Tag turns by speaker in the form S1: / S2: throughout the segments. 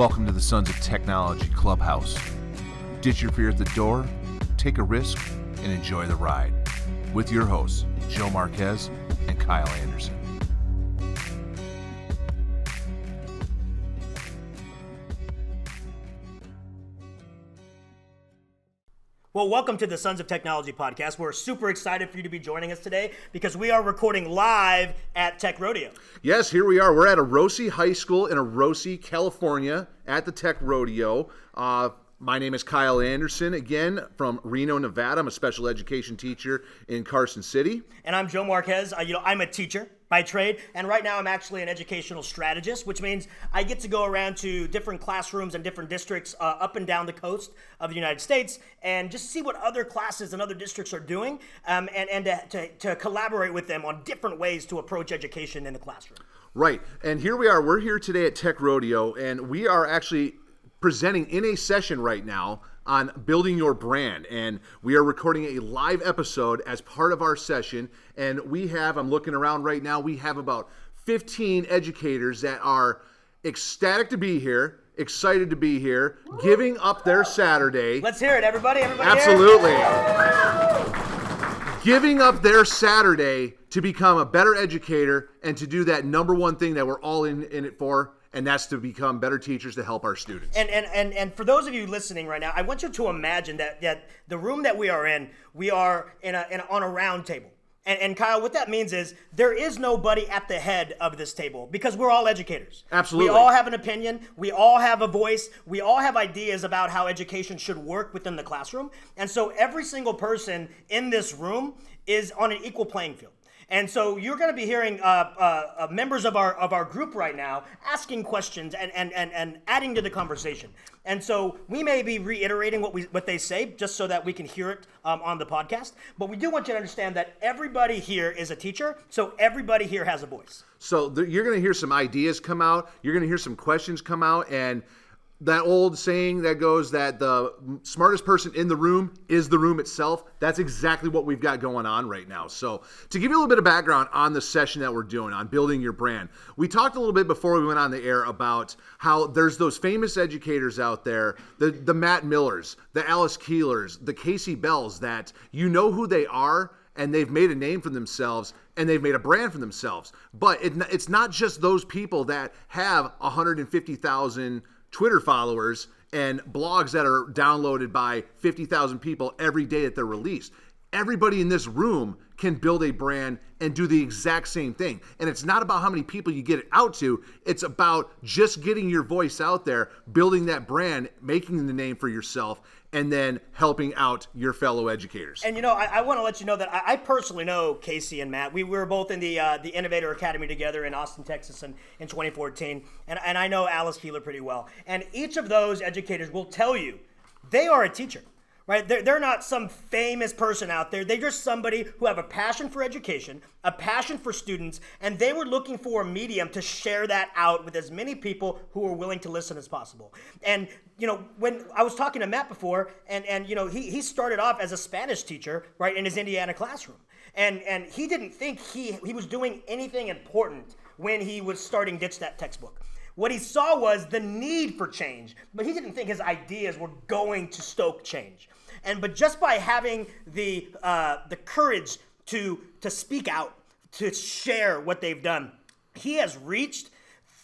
S1: Welcome to the Sons of Technology Clubhouse. Ditch your fear at the door, take a risk, and enjoy the ride. With your hosts, Joe Marquez and Kyle Anderson.
S2: Well, welcome to the Sons of Technology podcast. We're super excited for you to be joining us today because we are recording live at Tech Rodeo.
S3: Yes, here we are. We're at Orosi High School in Orosi, California, at the Tech Rodeo. Uh, my name is Kyle Anderson, again from Reno, Nevada. I'm a special education teacher in Carson City.
S2: And I'm Joe Marquez. Uh, you know, I'm a teacher by trade, and right now I'm actually an educational strategist, which means I get to go around to different classrooms and different districts uh, up and down the coast of the United States and just see what other classes and other districts are doing, um, and and to, to, to collaborate with them on different ways to approach education in the classroom.
S3: Right. And here we are. We're here today at Tech Rodeo, and we are actually presenting in a session right now on building your brand. And we are recording a live episode as part of our session. And we have, I'm looking around right now, we have about 15 educators that are ecstatic to be here, excited to be here, giving up their Saturday.
S2: Let's hear it, everybody. Everybody.
S3: Absolutely. Giving up their Saturday to become a better educator and to do that number one thing that we're all in, in it for, and that's to become better teachers to help our students.
S2: And, and and and for those of you listening right now, I want you to imagine that that the room that we are in, we are in a, in a on a round table. And, and Kyle, what that means is there is nobody at the head of this table because we're all educators.
S3: Absolutely.
S2: We all have an opinion. We all have a voice. We all have ideas about how education should work within the classroom. And so every single person in this room is on an equal playing field. And so you're going to be hearing uh, uh, uh, members of our of our group right now asking questions and, and, and, and adding to the conversation. And so we may be reiterating what we what they say just so that we can hear it um, on the podcast. But we do want you to understand that everybody here is a teacher, so everybody here has a voice.
S3: So th- you're going to hear some ideas come out. You're going to hear some questions come out, and that old saying that goes that the smartest person in the room is the room itself. That's exactly what we've got going on right now. So, to give you a little bit of background on the session that we're doing on building your brand, we talked a little bit before we went on the air about how there's those famous educators out there, the the Matt Millers, the Alice Keelers, the Kasey Bells that you know who they are and they've made a name for themselves and they've made a brand for themselves. But it, it's not just those people that have 150,000 Twitter followers and blogs that are downloaded by 50,000 people every day that they're released. Everybody in this room can build a brand and do the exact same thing. And it's not about how many people you get it out to, it's about just getting your voice out there, building that brand, making the name for yourself, and then helping out your fellow educators.
S2: And you know, I, I want to let you know that I, I, personally know Kasey and Matt. We were both in the uh, the Innovator Academy together in Austin, Texas, in, in 2014, and and I know Alice Keeler pretty well. And each of those educators will tell you they are a teacher right? They're, they're not some famous person out there. They're just somebody who have a passion for education, a passion for students, and they were looking for a medium to share that out with as many people who are willing to listen as possible. And you know, when I was talking to Matt before, and and you know, he he started off as a Spanish teacher, right, in his Indiana classroom, and and he didn't think he he was doing anything important when he was starting Ditch That textbook. What he saw was the need for change, but he didn't think his ideas were going to stoke change. And but just by having the uh, the courage to to speak out, to share what they've done, he has reached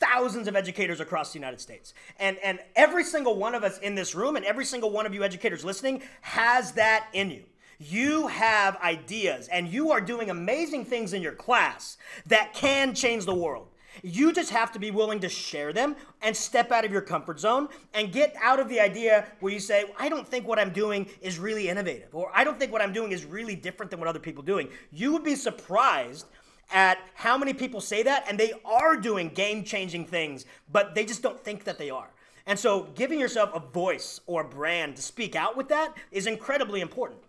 S2: thousands of educators across the United States. And and every single one of us in this room and every single one of you educators listening has that in you. You have ideas and you are doing amazing things in your class that can change the world. You just have to be willing to share them and step out of your comfort zone and get out of the idea where you say, I don't think what I'm doing is really innovative, or I don't think what I'm doing is really different than what other people are doing. You would be surprised at how many people say that, and they are doing game changing things, but they just don't think that they are. And so, giving yourself a voice or a brand to speak out with that is incredibly important.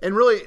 S3: And really,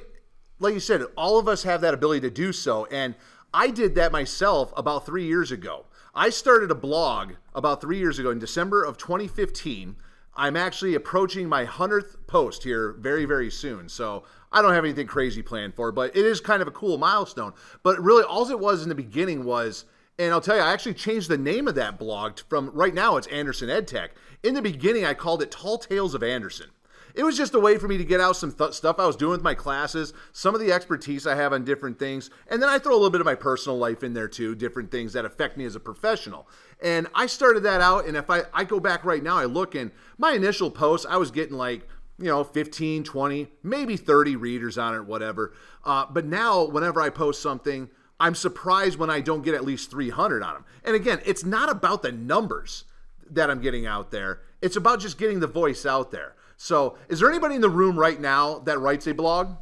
S3: like you said, all of us have that ability to do so. And I did that myself about three years ago. I started a blog about three years ago in December of 2015. I'm actually approaching my 100th post here very, very soon. So I don't have anything crazy planned for, but it is kind of a cool milestone. But really, all it was in the beginning was And I'll tell you, I actually changed the name of that blog from right now it's Anderson EdTech. In the beginning, I called it Tall Tales of Anderson. It was just a way for me to get out some th- stuff I was doing with my classes, some of the expertise I have on different things, and then I throw a little bit of my personal life in there too, different things that affect me as a professional. And I started that out, and if I, I go back right now, I look and my initial post, I was getting like, you know, 15, 20, maybe 30 readers on it, whatever. Uh, but now, whenever I post something, I'm surprised when I don't get at least 300 on them. And again, it's not about the numbers that I'm getting out there, it's about just getting the voice out there. So, is there anybody in the room right now that writes a blog?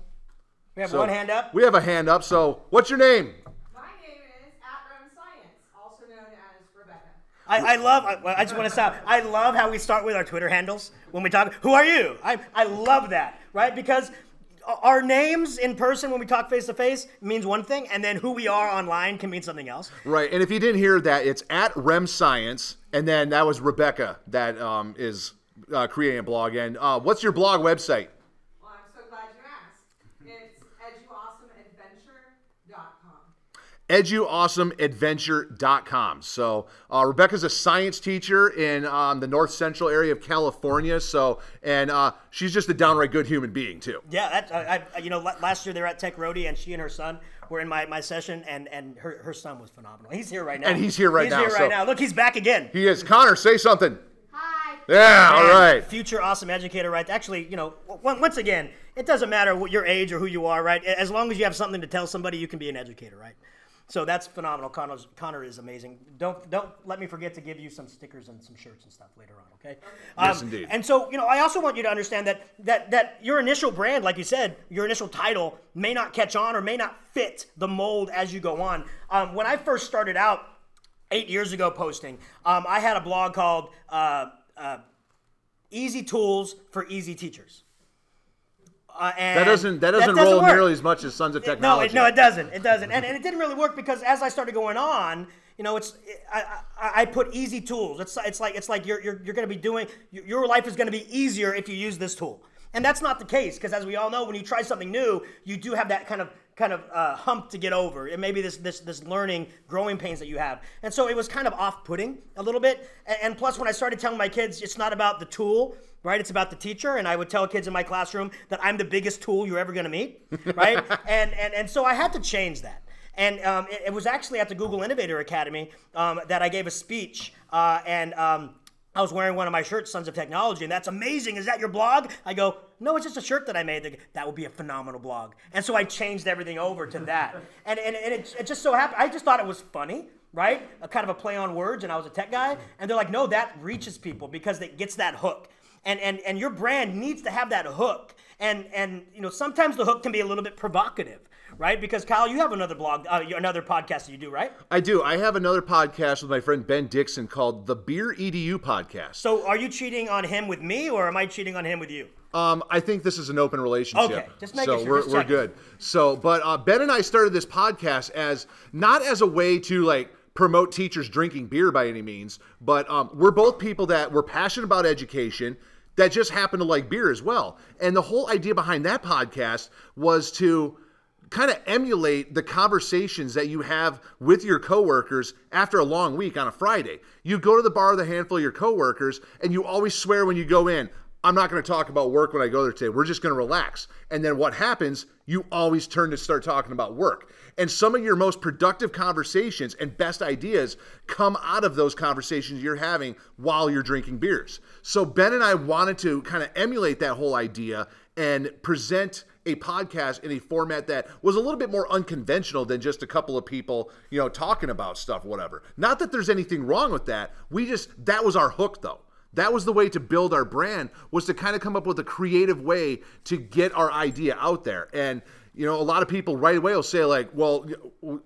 S2: We have
S3: So,
S2: one hand up.
S3: We have a hand up. So, what's your name?
S4: My name is at Rem Science, also known as Rebecca.
S2: I, I love. I, I just want to stop. I love how we start with our Twitter handles when we talk. Who are you? I I love that, right? Because our names in person when we talk face to face means one thing, and then who we are online can mean something else.
S3: Right. And if you didn't hear that, it's at Rem Science. And then that was Rebecca that um, is uh, creating a blog. And uh, what's your blog website?
S4: Well, I'm so glad you asked. It's eduawesomeadventure.com.
S3: eduawesomeadventure.com. So uh, Rebecca's a science teacher in um, the north central area of California. So and uh, she's just a downright good human being too.
S2: Yeah, that I, I you know last year they were at Tech Rodeo and she and her son were in my, my session and and her, her son was phenomenal. He's here right now.
S3: And he's here right
S2: he's
S3: now,
S2: He's here
S3: so-
S2: right now. Look, he's back again.
S3: He is Connor. Say something. Yeah. All right.
S2: Future awesome educator, right? Actually, you know, w- once again, it doesn't matter what your age or who you are, right? As long as you have something to tell somebody, you can be an educator, right? So that's phenomenal. Connor's, Connor is amazing. Don't don't let me forget to give you some stickers and some shirts and stuff later on, okay?
S3: Yes,
S2: Um,
S3: indeed.
S2: And so, you know, I also want you to understand that that that your initial brand, like you said, your initial title may not catch on or may not fit the mold as you go on. Um, when I first started out eight years ago posting, um, I had a blog called. Uh, uh, easy tools for easy teachers. Uh, and
S3: That doesn't that doesn't, roll
S2: work.
S3: nearly as much as Sons of
S2: No,
S3: Technology.
S2: it, no, it doesn't. It doesn't, and, and it didn't really work because as I started going on, you know, it's I, I, I put easy tools. It's it's like it's like you're you're, you're going to be doing your your life is going to be easier if you use this tool, and that's not the case because as we all know, when you try something new, you do have that kind of kind of uh, hump to get over. and maybe this this this learning, growing pains that you have, and so it was kind of off-putting a little bit. And, and plus, when I started telling my kids, it's not about the tool right? It's about the teacher, and I would tell kids in my classroom that I'm the biggest tool you're ever going to meet, right? and, and and so I had to change that. And um, it, it was actually at the Google Innovator Academy um, that I gave a speech, uh, and um, I was wearing one of my shirts, Sons of Technology, and that's amazing. Is that your blog? I go, no, it's just a shirt that I made. That would be a phenomenal blog. And so I changed everything over to that. And, and, and it, it just so happened, I just thought it was funny, right? A kind of a play on words, and I was a tech guy. And they're like, no, that reaches people because it gets that hook and and and your brand needs to have that hook and and you know sometimes the hook can be a little bit provocative right because kyle you have another blog uh, another podcast that you do right
S3: I do. I have another podcast with my friend Ben Dixon called the Beer EDU podcast.
S2: so are you cheating on him with me or am i cheating on him with you
S3: Um, I think this is an open relationship.
S2: Okay, just making
S3: so
S2: sure,
S3: we're,
S2: just
S3: we're good. So, but uh, Ben and I started this podcast as not as a way to like promote teachers drinking beer by any means, but um, we're both people that we're passionate about education that just happen to like beer as well. And the whole idea behind that podcast was to kind of emulate the conversations that you have with your coworkers after a long week on a Friday. You go to the bar with a handful of your coworkers and you always swear when you go in, I'm not going to talk about work when I go there today. We're just going to relax. And then what happens? You always turn to start talking about work. And some of your most productive conversations and best ideas come out of those conversations you're having while you're drinking beers. So Ben and I wanted to kind of emulate that whole idea and present a podcast in a format that was a little bit more unconventional than just a couple of people, you know, talking about stuff, whatever. Not that there's anything wrong with that. We just that was our hook though. That was the way to build our brand was to kind of come up with a creative way to get our idea out there. And you know, a lot of people right away will say like, "Well,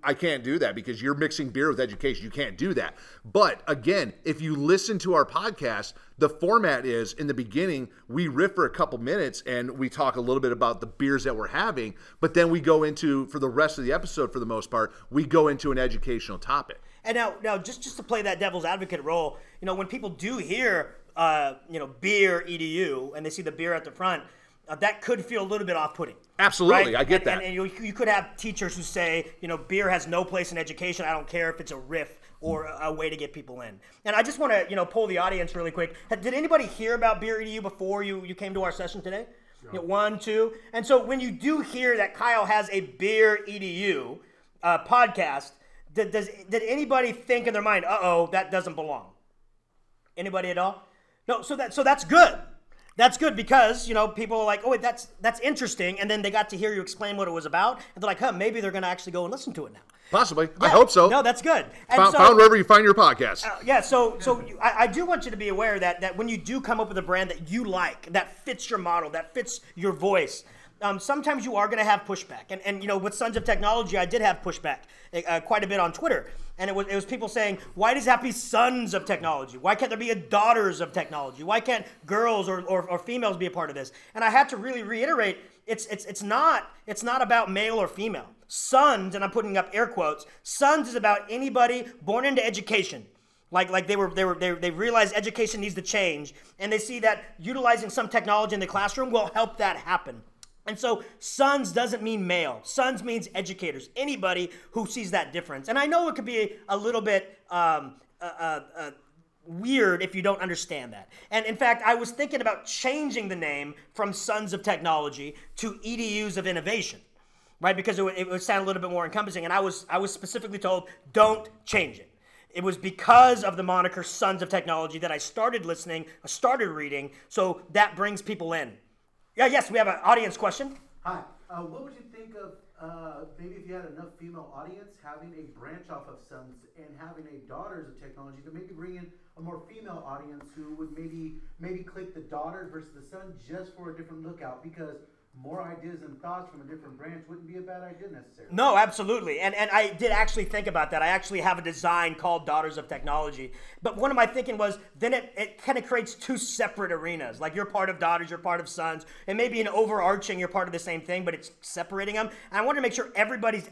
S3: I can't do that because you're mixing beer with education. You can't do that." But again, if you listen to our podcast, the format is in the beginning we riff for a couple minutes and we talk a little bit about the beers that we're having, but then we go into for the rest of the episode for the most part, we go into an educational topic.
S2: And now, now just just to play that devil's advocate role, you know, when people do hear, uh, you know, beer edu, and they see the beer at the front, uh, that could feel a little bit off-putting.
S3: Absolutely, I get
S2: And-
S3: that.
S2: And, and you, you could have teachers who say, you know, beer has no place in education. I don't care if it's a riff or a, a way to get people in. And I just want to, you know, pull the audience really quick. Did anybody hear about Beer EDU before you, you came to our session today? Yeah, one, two. And so when you do hear that Kyle has a Beer EDU uh, podcast, did, does, did anybody think in their mind, uh-oh, that doesn't belong? Anybody at all? No, so that so that's good. That's good because you know people are like, oh, wait, that's that's interesting, and then they got to hear you explain what it was about, and they're like, huh, maybe they're gonna actually go and listen to it now.
S3: Possibly. I hope so.
S2: No, that's good. And
S3: found,
S2: so,
S3: found wherever you find your podcast.
S2: uh, yeah, so so you- I, I do want you to be aware that that when you do come up with a brand that you like, that fits your model, that fits your voice, um, sometimes you are going to have pushback. And and you know, with Sons of Technology, I did have pushback uh, quite a bit on Twitter, and it was it was people saying, why does it have to be Sons of Technology? Why can't there be a Daughters of Technology? Why can't girls or, or, or females be a part of this? And I had to really reiterate, it's it's it's not it's not about male or female. Sons, and I'm putting up air quotes. Sons is about anybody born into education. Like, like they were, they were, they, they realized education needs to change, and they see that utilizing some technology in the classroom will help that happen. And so, sons doesn't mean male. Sons means educators. Anybody who sees that difference. And I know it could be a little bit um, uh, uh, uh, weird if you don't understand that. And in fact, I was thinking about changing the name from Sons of Technology to EDUs of Innovation right? Because it would, it would sound a little bit more encompassing. And I was I was specifically told don't change it. It was because of the moniker Sons of Technology that I started listening, I started reading, so that brings people in. Yeah, yes, we have an audience question.
S5: Hi. Uh, what would you think of uh, maybe if you had enough female audience having a branch off of Sons and having a Daughters of Technology to maybe bring in a more female audience who would maybe maybe click the Daughters versus the Son just for a different lookout because more ideas and thoughts from a different branch wouldn't be a bad idea necessarily.
S2: No, absolutely. And and I did actually think about that. I actually have a design called Daughters of Technology. But one of my thinking was then it, it kind of creates two separate arenas. Like you're part of Daughters, you're part of Sons, and maybe an overarching, you're part of the same thing, but it's separating them. And I want to make sure everybody's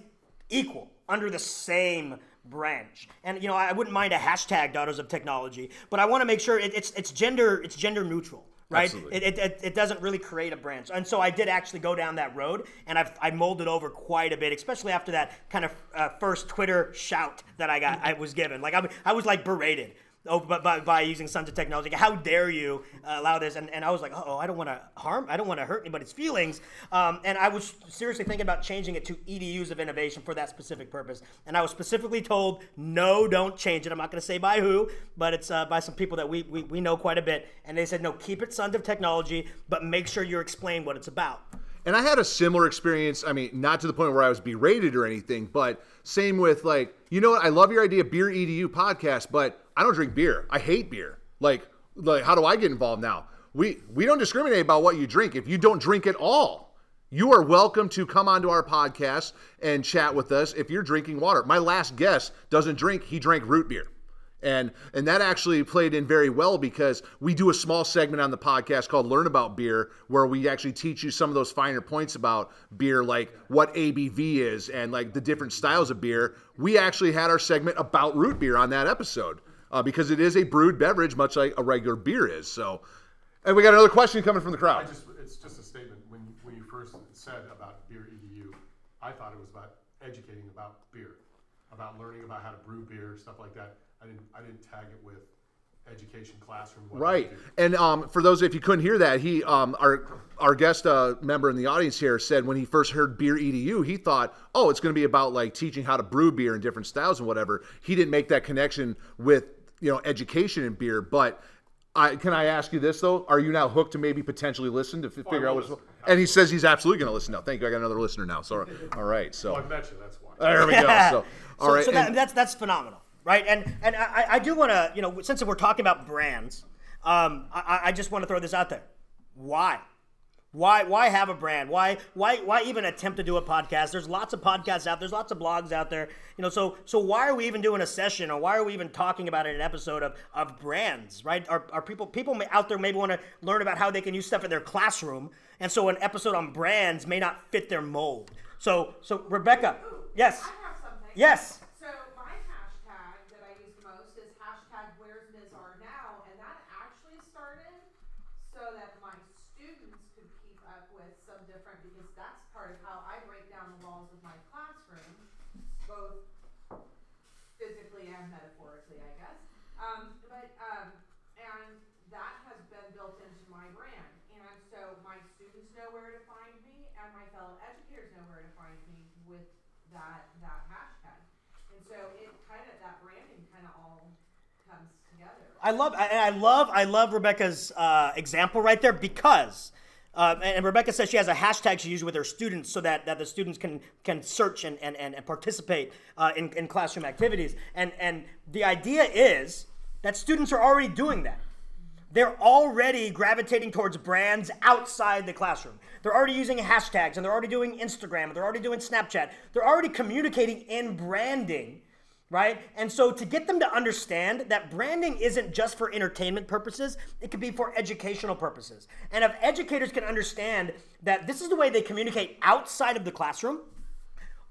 S2: equal under the same branch. And you know, I wouldn't mind a hashtag Daughters of Technology, but I want to make sure it, it's it's gender it's gender neutral. Right, it, it, it, doesn't really create a branch, and so I did actually go down that road, and I've I molded over quite a bit, especially after that kind of uh, first Twitter shout that I got I was given. Like I, I was like berated oh, by, by, by using Sons of Technology. How dare you uh, allow this? And, and I was like, oh, I don't want to harm, I don't want to hurt anybody's feelings. Um, and I was seriously thinking about changing it to EDUs of innovation for that specific purpose. And I was specifically told, no, don't change it. I'm not going to say by who, but it's uh, by some people that we, we, we know quite a bit. And they said, no, keep it Sons of Technology, but make sure you explain what it's about.
S3: And I had a similar experience. I mean, not to the point where I was berated or anything, but same with like, you know what? I love your idea, beer edu podcast, but I don't drink beer. I hate beer. Like, like how do I get involved now? We we don't discriminate about what you drink. If you don't drink at all, you are welcome to come onto our podcast and chat with us if you're drinking water. My last guest doesn't drink; he drank root beer. And and that actually played in very well because we do a small segment on the podcast called Learn About Beer where we actually teach you some of those finer points about beer like what ABV is and like the different styles of beer. We actually had our segment about root beer on that episode uh, because it is a brewed beverage much like a regular beer is. So and we got another question coming from the crowd.
S6: just, it's just a statement. When, when you first said about beer EDU, I thought it was about educating about beer, about learning about how to brew beer, stuff like that. I didn't, I didn't tag it with education classroom. what
S3: Right,
S6: have
S3: and um, for those if you couldn't hear that, he um, our our guest uh, member in the audience here said when he first heard beer edu, he thought, oh, it's going to be about like teaching how to brew beer in different styles and whatever. He didn't make that connection with you know education in beer. But I, can I ask you this though? Are you now hooked to maybe potentially listen to f- figure out
S6: will
S3: what's?
S6: listen.
S3: And he says he's absolutely going to listen now. Thank you. I got another listener now. So all right, so
S6: Well, I met you, that's why.
S3: there we go. So all
S2: so,
S3: right,
S2: so that,
S3: and-
S2: that's that's phenomenal, right? And and I, I do want to, you know, since we're talking about brands, um, I, I just want to throw this out there. Why? Why why have a brand? Why why why even attempt to do a podcast? There's lots of podcasts out. There, there's lots of blogs out there. You know, so so why are we even doing a session or why are we even talking about it in an episode of, of brands, right? Are, are people people out there maybe want to learn about how they can use stuff in their classroom, and so an episode on brands may not fit their mold. So so Rebecca, yes,
S4: I have something.
S2: yes.
S4: So my hashtag that I use the most is hashtag Where's Ms. R Now, and that actually started so that my students to keep up with some different, because that's part of how I break down the walls of my classroom, both physically and metaphorically, I guess. Um, but, um, and that has been built into my brand. And so my students know where to find me and my fellow educators know where to find me with that, that hashtag. And so it kind of, that branding kind of all comes together.
S2: I love, I, I love, I love Rebecca's uh, example right there because, uh, and Rebecca says she has a hashtag she uses with her students so that, that the students can can search and, and, and participate uh, in, in classroom activities. And and the idea is that students are already doing that. They're already gravitating towards brands outside the classroom. They're already using hashtags and they're already doing Instagram, they're already doing Snapchat. They're already communicating in branding right? And so to get them to understand that branding isn't just for entertainment purposes, it could be for educational purposes. And if educators can understand that this is the way they communicate outside of the classroom,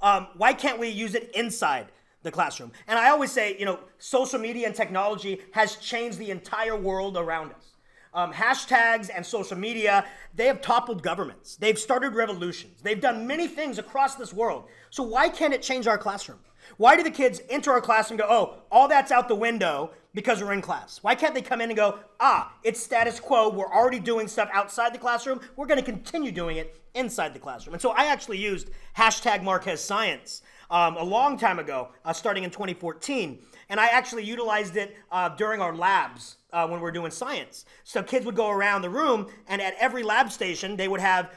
S2: um, why can't we use it inside the classroom? And I always say, you know, social media and technology has changed the entire world around us. Um, hashtags and social media, they have toppled governments. They've started revolutions. They've done many things across this world. So why can't it change our classroom? Why do the kids enter our class and go, oh, all that's out the window because we're in class? Why can't they come in and go, ah, it's status quo. We're already doing stuff outside the classroom. We're going to continue doing it inside the classroom. And so I actually used hashtag Marquez Science um, a long time ago, uh, starting in 2014. And I actually utilized it uh, during our labs uh, when we're doing science. So kids would go around the room, and at every lab station, they would have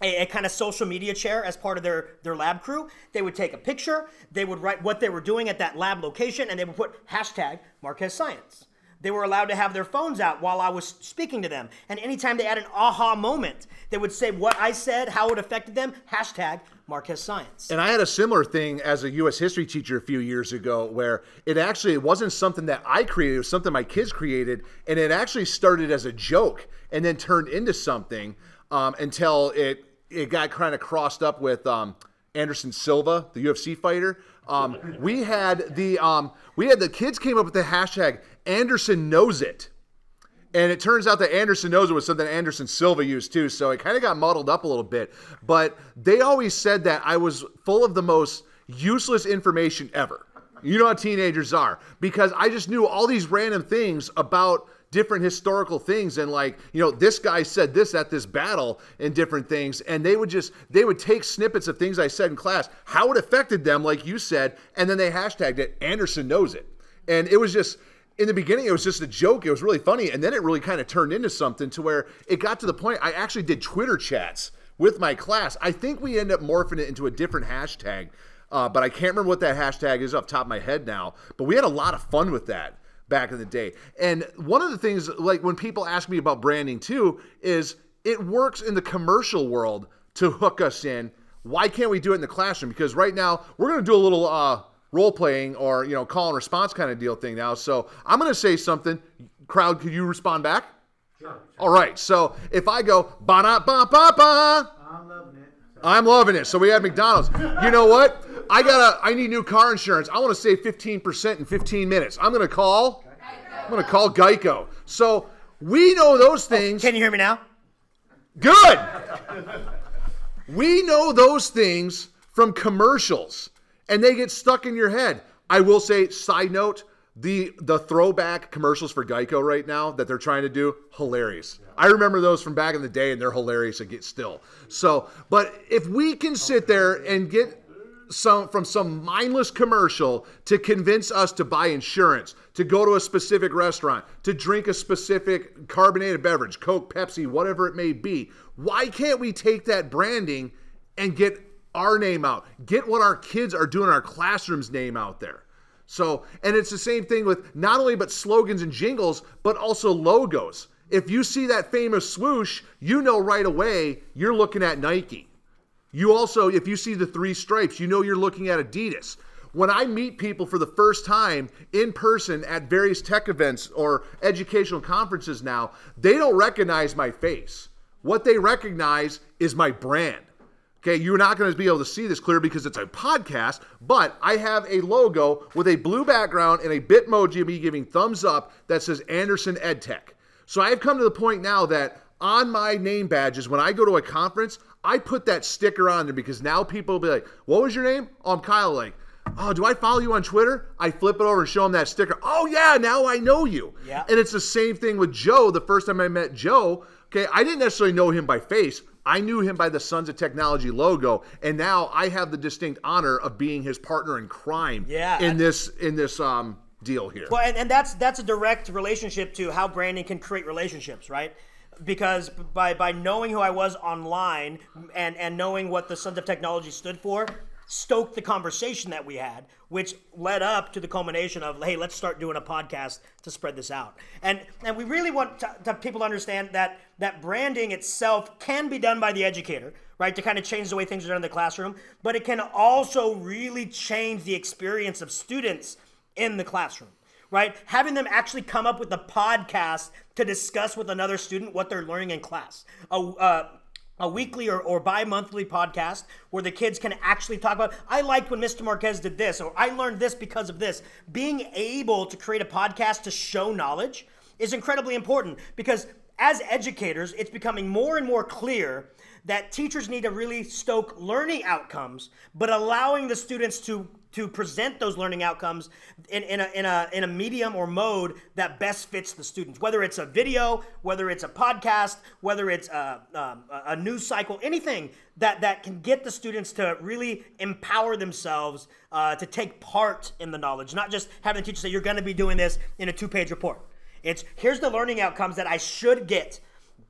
S2: a, a, kind of social media chair as part of their, their lab crew. They would take a picture, they would write what they were doing at that lab location, and they would put hashtag Marquez Science. They were allowed to have their phones out while I was speaking to them. And anytime they had an aha moment, they would say what I said, how it affected them, hashtag Marquez Science.
S3: And I had a similar thing as a U.S. history teacher a few years ago where it actually it wasn't something that I created, it was something my kids created. And it actually started as a joke and then turned into something um, until it it got kind of crossed up with um, Anderson Silva, the UFC fighter. Um, we had the um, we had the kids came up with the hashtag Anderson knows it. And it turns out that Anderson knows it was something Anderson Silva used too. So it kind of got muddled up a little bit. But they always said that I was full of the most useless information ever. You know how teenagers are. Because I just knew all these random things about different historical things and like you know this guy said this at this battle and different things. And they would just they would take snippets of things i said in class how it affected them like you said and then they hashtagged it. Anderson knows it. And it was just in the beginning it was just a joke. It was really funny. And then it really kind of turned into something to where it got to the point i actually did twitter chats with my class. I think we end up morphing it into a different hashtag uh, but i can't remember what that hashtag is off top of my head now. But we had a lot of fun with that back in the day. And one of the things, like when people ask me about branding too, is it works in the commercial world to hook us in. Why can't we do it in the classroom? Because right now we're going to do a little uh, role playing or you know call and response kind of deal thing now. So I'm going to say something. Crowd, could you respond back?
S6: Sure.
S3: All right. So if I go ba da ba ba ba.
S5: I'm loving it.
S3: I'm loving it. So we had McDonald's. You know what? I gotta. I need new car insurance. I want to save 15% in 15 minutes. I'm gonna call. I'm gonna call Geico. So we know those oh, things.
S2: Can you hear me now?
S3: Good. We know those things from commercials, and they get stuck in your head. I will say, side note, the the throwback commercials for Geico right now that they're trying to do, hilarious. I remember those from back in the day, and they're hilarious to get still. So, but if we can sit there and get some from some mindless commercial to convince us to buy insurance, to go to a specific restaurant, to drink a specific carbonated beverage, Coke, Pepsi, whatever it may be. Why can't we take that branding and get our name out? Get what our kids are doing in our classrooms name out there. So, and it's the same thing with not only but slogans and jingles, but also logos. If you see that famous swoosh, you know right away you're looking at Nike. You also, if you see the three stripes, you know you're looking at Adidas. When I meet people for the first time in person at various tech events or educational conferences now, they don't recognize my face. What they recognize is my brand. Okay, you're not going to be able to see this clear because it's a podcast, but I have a logo with a blue background and a Bitmoji of me giving thumbs up that says Anderson EdTech. So I've come to the point now that on my name badges when I go to a conference, I put that sticker on there because now people will be like, "What was your name?" Oh, I'm Kyle. Like, oh, do I follow you on Twitter? I flip it over and show them that sticker. Oh yeah, now I know you.
S2: Yeah.
S3: And it's the same thing with Joe. The first time I met Joe, okay, I didn't necessarily know him by face. I knew him by the Sons of Technology logo, and now I have the distinct honor of being his partner in crime.
S2: Yeah.
S3: In this in this um deal here.
S2: Well, and, and that's that's a direct relationship to how branding can create relationships, right? Because by by knowing who I was online and and knowing what the Sons of Technology stood for, stoked the conversation that we had, which led up to the culmination of hey, let's start doing a podcast to spread this out. And and we really want to, to people to understand that that branding itself can be done by the educator, right, to kind of change the way things are done in the classroom, but it can also really change the experience of students in the classroom, right? Having them actually come up with a podcast to discuss with another student what they're learning in class. A, uh, a weekly or, or bi-monthly podcast where the kids can actually talk about i liked when mr marquez did this or i learned this because of this being able to create a podcast to show knowledge is incredibly important because as educators it's becoming more and more clear that teachers need to really stoke learning outcomes but allowing the students to to present those learning outcomes in, in, a, in, a, in a medium or mode that best fits the students. Whether it's a video, whether it's a podcast, whether it's a, um, a news cycle, anything that, that can get the students to really empower themselves uh, to take part in the knowledge, not just having the teacher say, you're going to be doing this in a two page report. It's here's the learning outcomes that I should get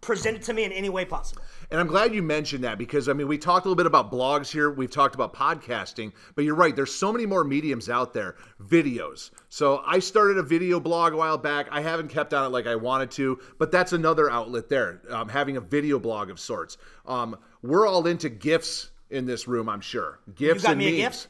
S2: presented to me in any way possible.
S3: And I'm glad you mentioned that because I mean we talked a little bit about blogs here, we've talked about podcasting, but you're right, there's so many more mediums out there. Videos. So I started a video blog a while back. I haven't kept on it like I wanted to, but that's another outlet there, um, having a video blog of sorts. Um, we're all into gifts in this room, I'm sure. Gifts
S2: You got
S3: and
S2: me a gift?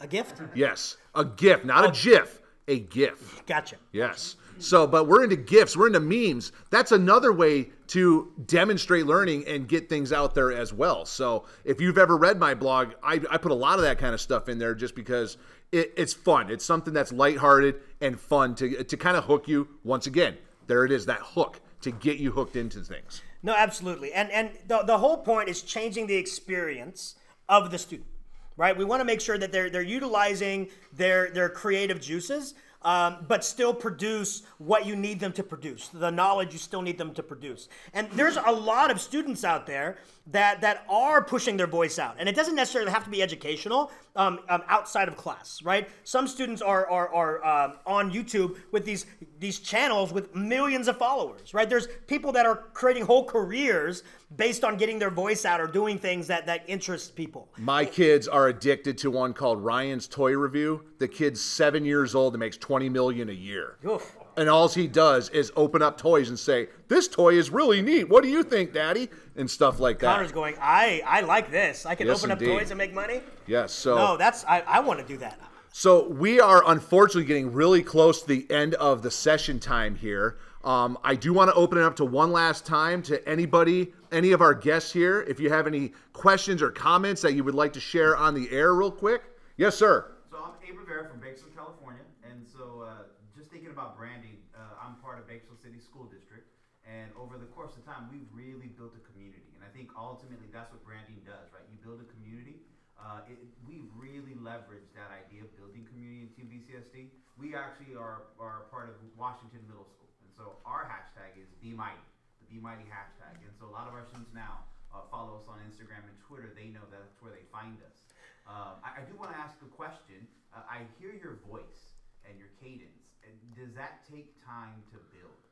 S2: A gift?
S3: Yes, a gift, not a GIF, a GIF.
S2: Gotcha.
S3: Yes. So, but we're into gifts, we're into memes. That's another way to demonstrate learning and get things out there as well. So, if you've ever read my blog, I, I put a lot of that kind of stuff in there just because it, it's fun. It's something that's lighthearted and fun to, to kind of hook you. Once again, there it is, that hook to get you hooked into things.
S2: No, absolutely. And and the, the whole point is changing the experience of the student, right? We want to make sure that they're they're utilizing their their creative juices, um, but still produce what you need them to produce, the knowledge you still need them to produce. And there's a lot of students out there that that are pushing their voice out, and it doesn't necessarily have to be educational. Um, um, outside of class, right? Some students are are, are uh, on YouTube with these these channels with millions of followers, right? There's people that are creating whole careers based on getting their voice out or doing things that that interest people.
S3: My kids are addicted to one called Ryan's Toy Review. The kid's seven years old and makes 20 million a year.
S2: Oof.
S3: And all he does is open up toys and say, "This toy is really neat. What do you think, Daddy?" And stuff like that.
S2: Connor's going, I I like this. I can
S3: Yes,
S2: open up toys and make money.
S3: Yes. So
S2: No, that's I, I want to do that.
S3: So we are unfortunately getting really close to the end of the session time here. Um, I do want to open it up to one last time to anybody, any of our guests here. If you have any questions or comments that you would like to share on the air, real quick. Yes, sir.
S7: So I'm Abe Rivera from Bakersfield, California, and so uh, just thinking about branding, uh, I'm part of Bakersfield City School District, and over the course of time, we've really built a community, and I think ultimately that's what branding does, right? You build a community. Uh, it, we really leverage that idea of building community in Team BCSD. We actually are, are part of Washington Middle School, and so our hashtag is Be Mighty, the Be Mighty hashtag, and so a lot of our students now uh, follow us on Instagram and Twitter. They know that's where they find us. Um, I, I do want to ask a question. Uh, I hear your voice and your cadence. And does that take time to build?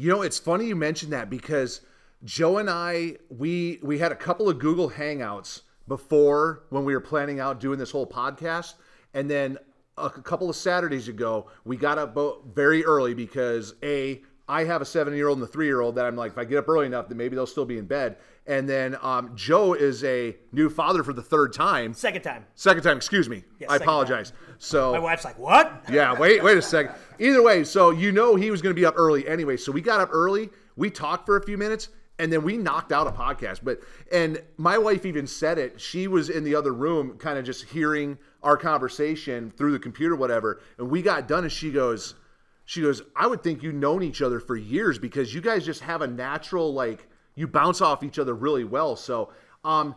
S3: You know, it's funny you mentioned that because Joe and I, we we had a couple of Google Hangouts before when we were planning out doing this whole podcast, and then a couple of Saturdays ago, we got up very early because a I have a seven year old and a three year old that I'm like, if I get up early enough, then maybe they'll still be in bed. And then um, Joe is a new father for the third time.
S2: Second time.
S3: Second time, excuse me.
S2: Yeah,
S3: I
S2: second
S3: apologize. So
S2: My wife's like, what?
S3: yeah, wait, wait a second. Either way, so you know he was going to be up early anyway. So we got up early. We talked for a few minutes, and then we knocked out a podcast. But and my wife even said it. She was in the other room, kind of just hearing our conversation through the computer, whatever. And we got done, and she goes, she goes, I would think you've known each other for years because you guys just have a natural like you bounce off each other really well. So, um,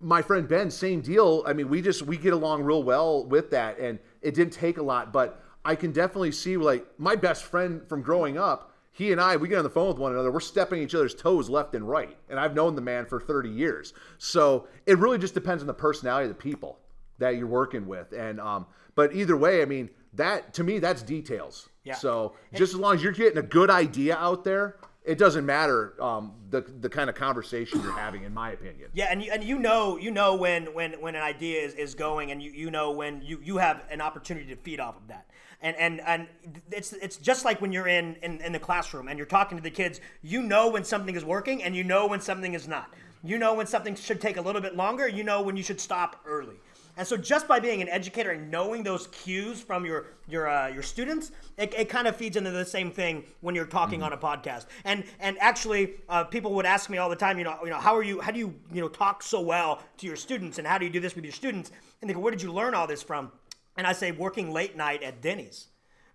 S3: my friend Ben, same deal. I mean, we just we get along real well with that, and it didn't take a lot, but I can definitely see like my best friend from growing up. He and I, we get on the phone with one another. We're stepping each other's toes left and right, and I've known the man for 30 years. So it really just depends on the personality of the people that you're working with, and um, but either way, I mean that to me that's details.
S2: Yeah.
S3: So just as long as you're getting a good idea out there, it doesn't matter um, the the kind of conversation you're having, in my opinion.
S2: Yeah, and you, and you know you know when when when an idea is, is going, and you, you know when you, you have an opportunity to feed off of that. And, and and it's it's just like when you're in, in in the classroom and you're talking to the kids. You know when something is working, and you know when something is not. You know when something should take a little bit longer. You know when you should stop early. And so, just by being an educator and knowing those cues from your your uh, your students, it, it kind of feeds into the same thing when you're talking on a podcast. And and actually, uh, people would ask me all the time, you know, you know, how are you? How do you you know talk so well to your students? And how do you do this with your students? And they go, where did you learn all this from? And I say, working late night at Denny's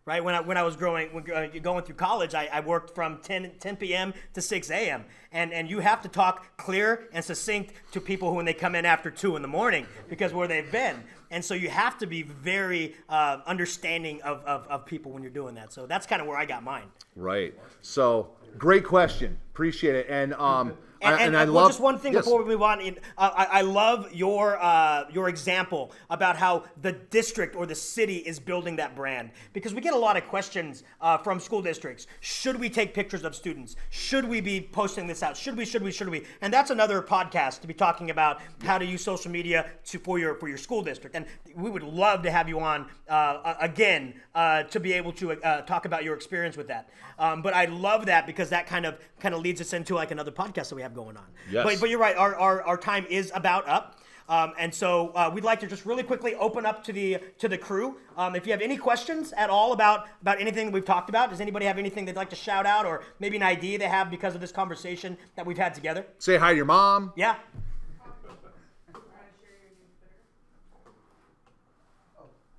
S2: right? When I, when I was growing, when, uh, going through college, I, I worked from 10, 10 p.m. to 6 a.m. And, and you have to talk clear and succinct to people when they come in after 2 in the morning because where they've been. And so you have to be very uh, understanding of, of, of people when you're doing that. So that's kind of where I got mine.
S3: Right. So great question. Appreciate it. And um,
S2: And,
S3: I,
S2: and,
S3: I
S2: well,
S3: love
S2: just one thing
S3: yes.
S2: before we move on. In, uh, I, I love your uh, your example about how the district or the city is building that brand because we get a lot of questions uh, from school districts. Should we take pictures of students? Should we be posting this out? Should we? Should we? Should we? And that's another podcast to be talking about how to use social media to for your for your school district. And we would love to have you on uh, again uh, to be able to uh, talk about your experience with that. Um, but I love that because that kind of kind of leads us into like another podcast that we have going on.
S3: Yes.
S2: But, but you're right. Our, our, our time is about up. Um, and so uh, we'd like to just really quickly open up to the to the crew. Um, if you have any questions at all about about anything that we've talked about, does anybody have anything they'd like to shout out, or maybe an idea they have because of this conversation that we've had together?
S3: Say hi to your mom.
S2: Yeah.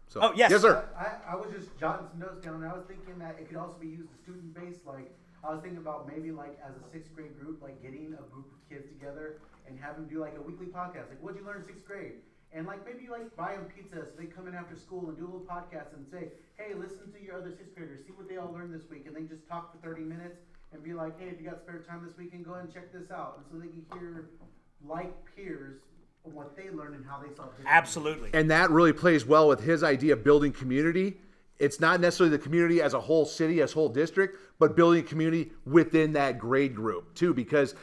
S3: So,
S2: Oh, yes.
S3: Yes, sir.
S5: I, I was just jotting some notes down, and I was thinking that it could also be used as student based. Like, I was thinking about maybe like as a sixth grade group, like getting a group of kids together and have them do like a weekly podcast. Like, what'd you learn in sixth grade? And like maybe like buy them pizza so they come in after school and do a little podcast and say, hey, listen to your other sixth graders, see what they all learned this week, and they just talk for 30 minutes and be like, hey, if you got spare time this weekend, go ahead and check this out. And so they can hear like peers what they learned and how they saw. different
S2: Absolutely.
S3: and that really plays well with his idea of building community. It's not necessarily the community as a whole city, as whole district, but building a community within that grade group too. Because,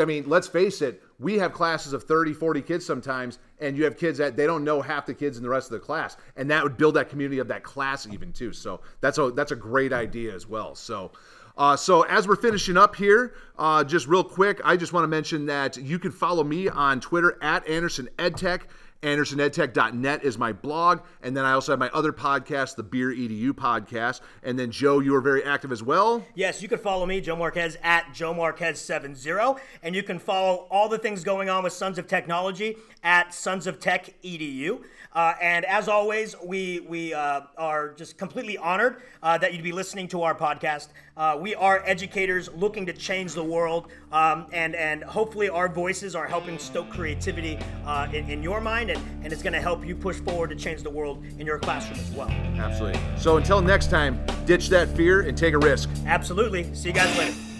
S3: I mean, let's face it, we have classes of 30, 40 kids sometimes, and you have kids that they don't know half the kids in the rest of the class. And that would build that community of that class even too. So that's a, that's a great idea as well. So, uh, so as we're finishing up here, uh, just real quick, I just want to mention that you can follow me on Twitter at Anderson EdTech. AndersonEdTech.net is my blog, and then I also have my other podcast, the Beer EDU podcast. And then Joe, you are very active as well.
S2: Yes, you can follow me, Joe Marquez, at Joe Marquez70. And you can follow all the things going on with Sons of Technology at Sons of Tech EDU. Uh, and as always, we, we uh, are just completely honored uh, that you'd be listening to our podcast. Uh, we are educators looking to change the world, um, and, and hopefully our voices are helping stoke creativity uh, in, in your mind, and, and it's going to help you push forward to change the world in your classroom as well.
S3: Absolutely. So until next time, ditch that fear and take a risk.
S2: Absolutely. See you guys later.